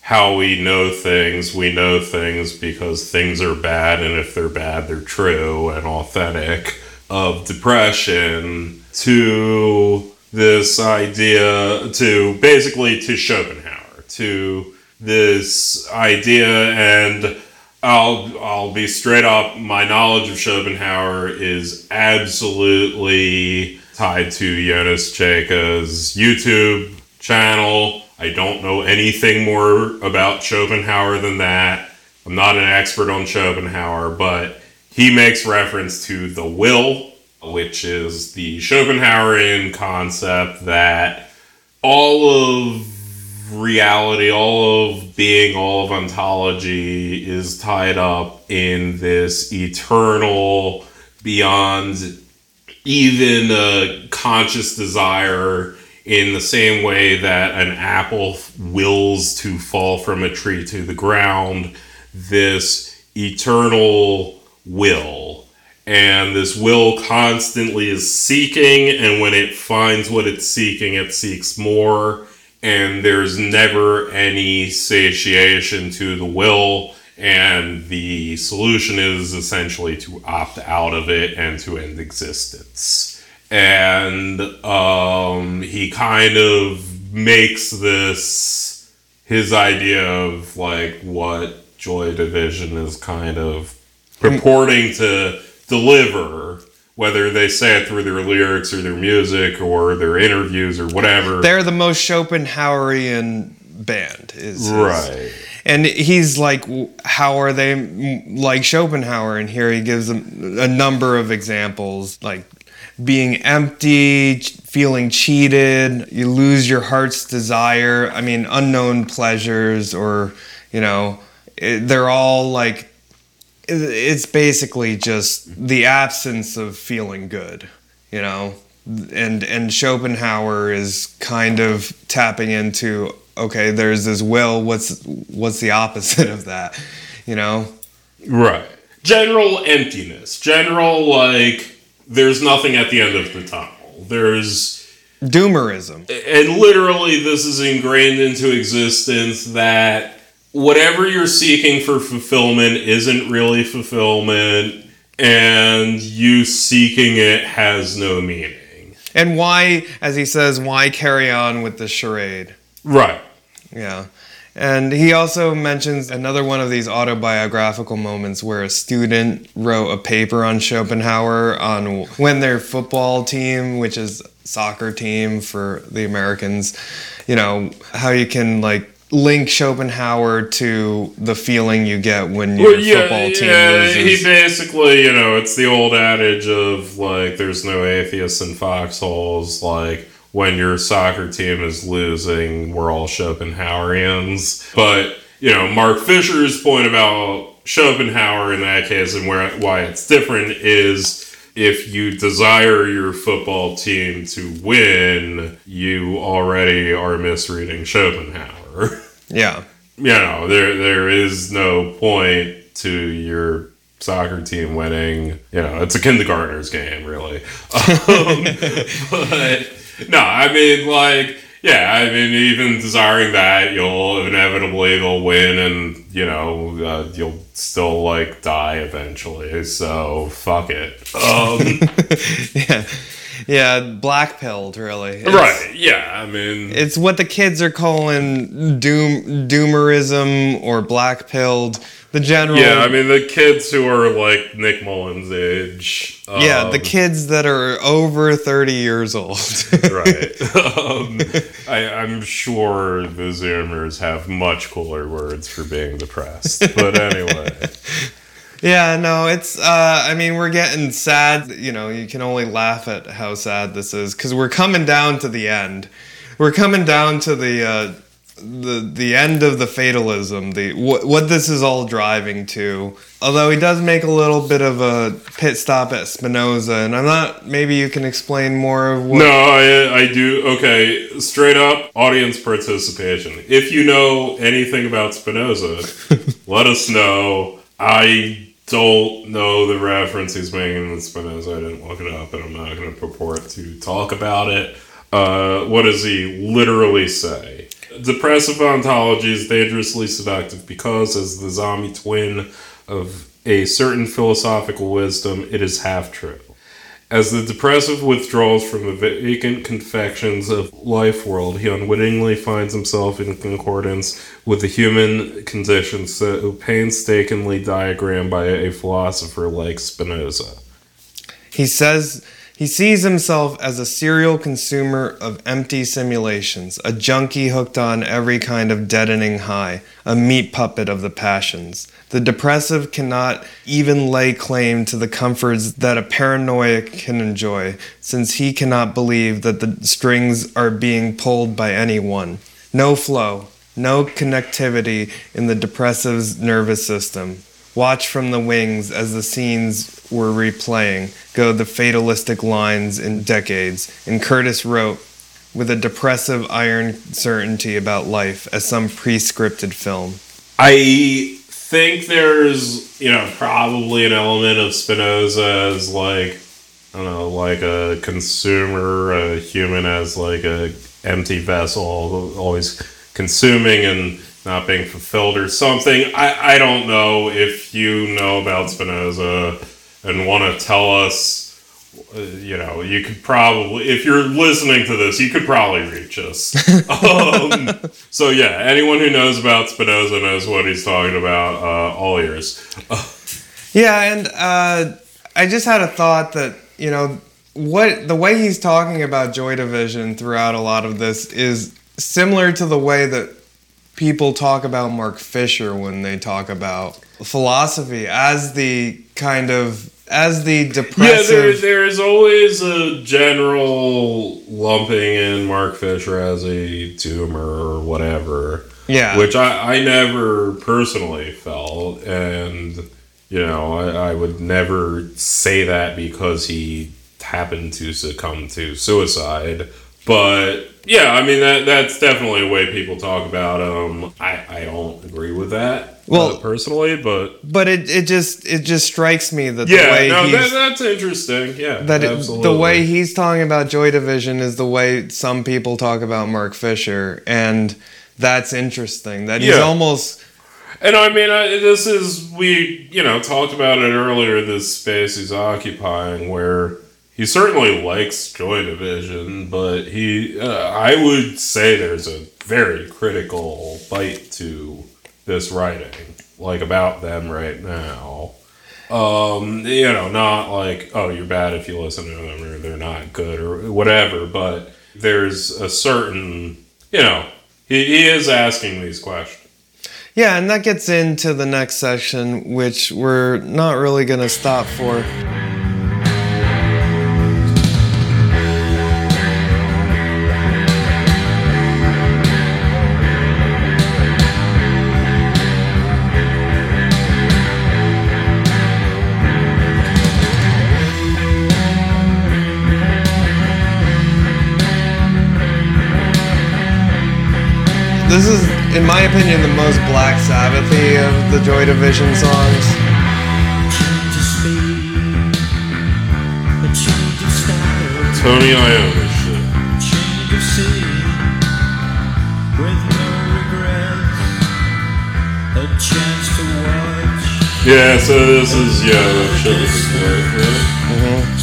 how we know things. We know things because things are bad, and if they're bad, they're true and authentic. Of depression to this idea to basically to Schopenhauer to this idea and I'll I'll be straight up my knowledge of Schopenhauer is absolutely tied to Jonas Čeika's YouTube channel. I don't know anything more about Schopenhauer than that. I'm not an expert on Schopenhauer, but he makes reference to the will, which is the Schopenhauerian concept that all of reality, all of being, all of ontology is tied up in this eternal, beyond even a conscious desire in the same way that an apple wills to fall from a tree to the ground, this eternal will. And this will constantly is seeking, and when it finds what it's seeking, it seeks more. And there's never any satiation to the will, and the solution is essentially to opt out of it and to end existence and um, he kind of makes this his idea of like what Joy Division is kind of purporting to deliver, whether they say it through their lyrics or their music or their interviews or whatever. They're the most Schopenhauerian band, is is- right. And he's like, how are they like Schopenhauer? And here he gives them a number of examples, like being empty, feeling cheated, you lose your heart's desire. I mean, unknown pleasures, or, you know, it, they're all like, it's basically just the absence of feeling good, you know? And, and Schopenhauer is kind of tapping into okay there's this will what's what's the opposite of that you know Right. General emptiness. General, like, there's nothing at the end of the tunnel. There's. doomerism And literally, this is ingrained into existence that whatever you're seeking for fulfillment isn't really fulfillment, and you seeking it has no meaning. and why as he says why carry on with the charade Right. yeah and he also mentions another one of these autobiographical moments where a student wrote a paper on Schopenhauer on when their football team, which is soccer team for the Americans, you know, how you can like link Schopenhauer to the feeling you get when your Well, yeah, football team yeah, loses. he basically, you know, it's the old adage of like, there's no atheists in foxholes. Like, when your soccer team is losing, we're all Schopenhauerians. But you know, Mark Fisher's point about Schopenhauer in that case and where why it's different is if you desire your football team to win, you already are misreading Schopenhauer. Yeah. you know, there there is no point to your soccer team winning. You know, it's a kindergartner's game, really. Um, but no, I mean, like, yeah, I mean, even desiring that, you'll inevitably they'll win, and you know, uh, you'll still like die eventually. So fuck it. Um, yeah. Yeah, black pilled really. It's- right? Yeah, I mean, It's what the kids are calling doom doomerism or black pilled. The general yeah, I mean, the kids who are like Nick Mullen's age. Yeah, the um, kids that are over 30 years old. right. um, I, I'm sure the Zoomers have much cooler words for being depressed. But anyway, Yeah, no, it's. Uh, I mean, we're getting sad. You know, you can only laugh at how sad this is because we're coming down to the end. We're coming down to the uh, the the end of the fatalism. The what what this is all driving to. Although he does make a little bit of a pit stop at Spinoza, and I'm not. Maybe you can explain more of what. No, I, I do. Okay, straight up audience participation. If you know anything about Spinoza, let us know. I don't know the reference he's making in Spinoza. I didn't look it up, and I'm not going to purport to talk about it. Uh, what does he literally say? Depressive ontology is dangerously seductive because, as the zombie twin of a certain philosophical wisdom, it is half true. As the depressive withdraws from the vacant confections of life world, he unwittingly finds himself in concordance with the human condition so painstakingly diagrammed by a philosopher like Spinoza. He says he sees himself as a serial consumer of empty simulations, a junkie hooked on every kind of deadening high, a meat puppet of the passions. The depressive cannot even lay claim to the comforts that a paranoiac can enjoy, since he cannot believe that the strings are being pulled by anyone. No flow, no connectivity in the depressive's nervous system. Watch from the wings as the scenes were replaying go the fatalistic lines in decades. And Curtis wrote, with a depressive iron certainty about life as some pre-scripted film. I think there's, you know, probably an element of Spinoza as like, I don't know, like a consumer, a human as like a empty vessel, always consuming and not being fulfilled or something. I, I don't know if you know about Spinoza and want to tell us. You know, you could probably, if you're listening to this, you could probably reach us. um, so yeah, anyone who knows about Spinoza knows what he's talking about. Uh, all ears. Yeah, and uh, I just had a thought that you know what the way he's talking about Joy Division throughout a lot of this is similar to the way that people talk about Mark Fisher when they talk about philosophy as the kind of as the depressive. Yeah, there, there is always a general lumping in Mark Fisher as a doomer or whatever. Yeah. Which I, I never personally felt. And, you know, I, I would never say that because he happened to succumb to suicide. But, yeah, I mean, that that's definitely a way people talk about him. I, I don't agree with that. Well- uh, personally, but but it, it just it just strikes me that the yeah, way no, he's that, that's interesting. Yeah, that it, the way he's talking about Joy Division is the way some people talk about Mark Fisher, and that's interesting. That he's Yeah. almost And I mean, I, this is we you know talked about it earlier. This space he's occupying, where he certainly likes Joy Division, but he, uh, I would say, there's a very critical bite to this writing, like about them right now. Um, you know, not like oh, you're bad if you listen to them, or they're not good, or whatever. But there's a certain, you know, he, he is asking these questions. Yeah, and that gets into the next section, which we're not really going to stop for. This is, in my opinion, the most Black Sabbathy of the Joy Division songs. Change of speed, a change of style, Tony Iommi shit. change of scene, with no regrets, a chance to watch, Yeah, so this is yeah, the shit with his wife. Yeah. still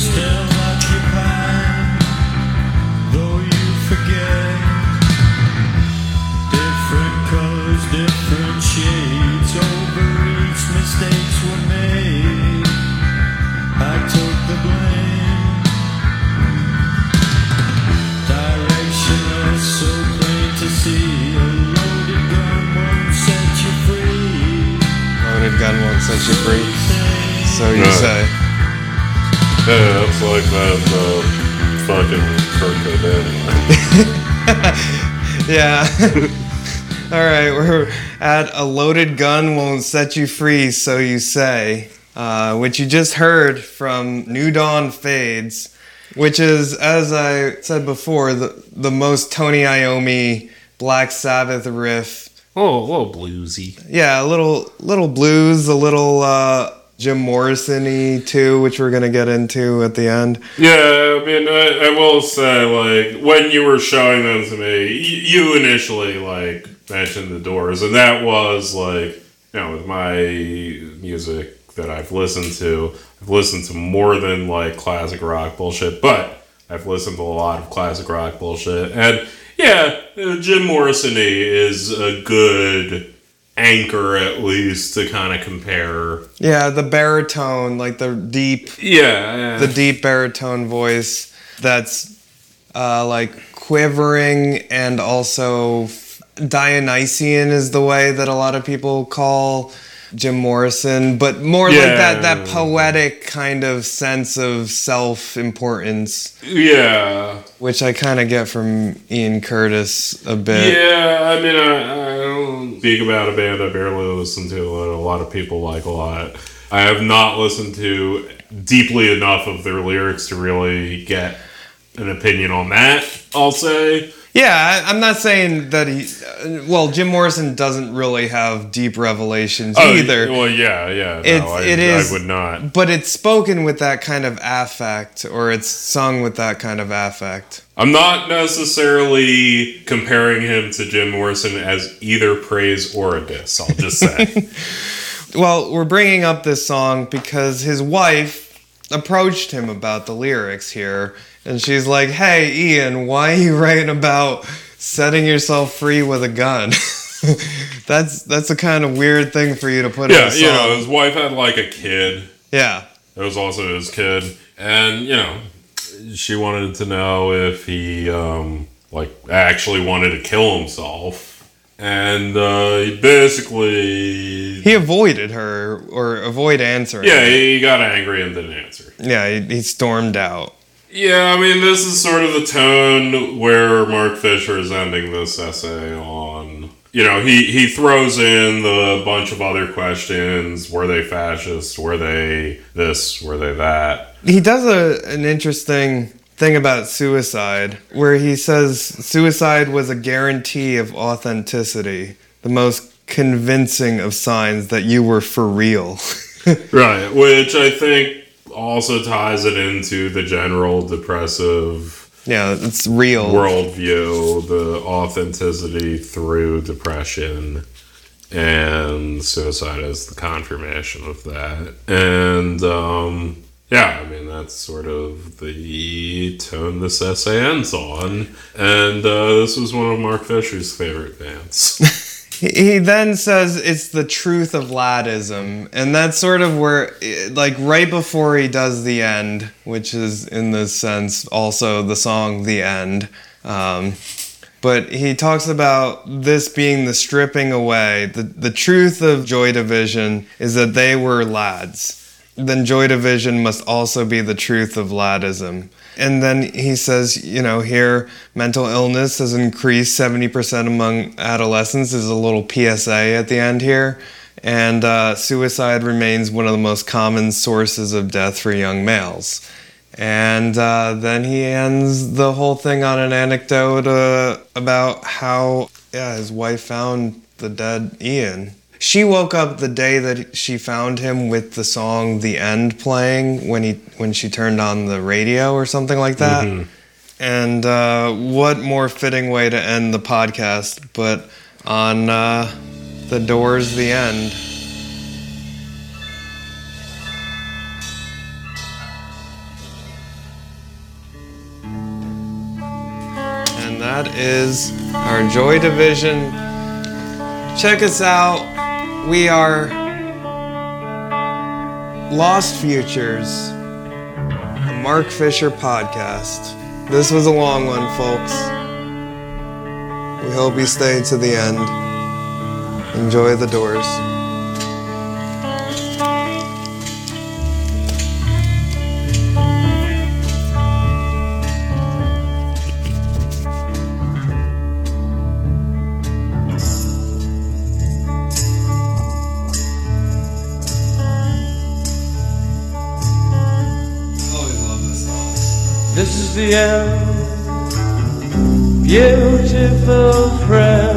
Yeah, that's like that uh, fucking Kurt Cobain. Yeah. All right, we're at a loaded gun won't set you free, so you say, uh, which you just heard from New Dawn Fades, which is, as I said before, the the most Tony Iommi Black Sabbath riff. Oh, a little bluesy. Yeah, a little little blues, a little uh, Jim Morrison-y too, which we're gonna get into at the end. Yeah, I mean, I, I will say, like, when you were showing them to me, you initially, like, mentioned the Doors, and that was, like, you know, with my music that I've listened to, I've listened to more than, like, classic rock bullshit, but I've listened to a lot of classic rock bullshit, and yeah, Jim Morrison is a good anchor, at least, to kind of compare. Yeah, the baritone, like the deep Yeah, the deep baritone voice that's uh, like quivering and also Dionysian is the way that a lot of people call Jim Morrison, but more like that that poetic kind of sense of self importance, yeah. which I kind of get from Ian Curtis a bit. Yeah, I mean, I, I speak about a band I barely listen to that a lot of people like a lot. I have not listened to deeply enough of their lyrics to really get an opinion on that, I'll say. Yeah, I, I'm not saying that he. uh, Well, Jim Morrison doesn't really have deep revelations Oh, either. Well, yeah, yeah. No, It's- I, it is- I would not. But it's spoken with that kind of affect, or it's sung with that kind of affect. I'm not necessarily comparing him to Jim Morrison as either praise or a diss, I'll just say. Well, we're bringing up this song because his wife approached him about the lyrics here, and she's like, "Hey, Ian, why are you writing about setting yourself free with a gun?" that's that's a kind of weird thing for you to put in yeah, you know, his wife had like a kid. Yeah, It was also his kid, and you know, she wanted to know if he um, like actually wanted to kill himself, and uh, he basically, he avoided her or avoid answering. yeah, he got angry and didn't answer. yeah, he, he stormed out. Yeah, I mean, this is sort of the tone where Mark Fisher is ending this essay on. You know, he, he throws in the bunch of other questions. Were they fascist? Were they this? Were they that? he does a, an interesting thing about suicide where he says suicide was a guarantee of authenticity the most convincing of signs that you were for real Right, which I think also ties it into the general depressive yeah it's real worldview, the authenticity through depression, and suicide as the confirmation of that. And um, yeah, I mean, that's sort of the tone this essay ends on. And uh, this was one of Mark Fisher's favorite bands. he he then says it's the truth of laddism and that's sort of where like right before he does the end which is in this sense also the song the end um, but he talks about this being the stripping away. The, the truth of joy division is that they were lads then joy division must also be the truth of laddism and then he says, you know, here mental illness has increased 70% among adolescents. There's a little PSA at the end here. And uh, suicide remains one of the most common sources of death for young males. And uh, then he ends the whole thing on an anecdote uh, about how yeah, his wife found the dead Ian. She woke up the day that she found him with the song "The End" playing when he when she turned on the radio or something like that. And uh, what more fitting way to end the podcast but on uh, the Doors' "The End." And that is our Joy Division. Check us out. We are Lost Futures, a Mark Fisher podcast. This was a long one, folks. We hope you stay to the end. Enjoy the doors. Is beautiful friend.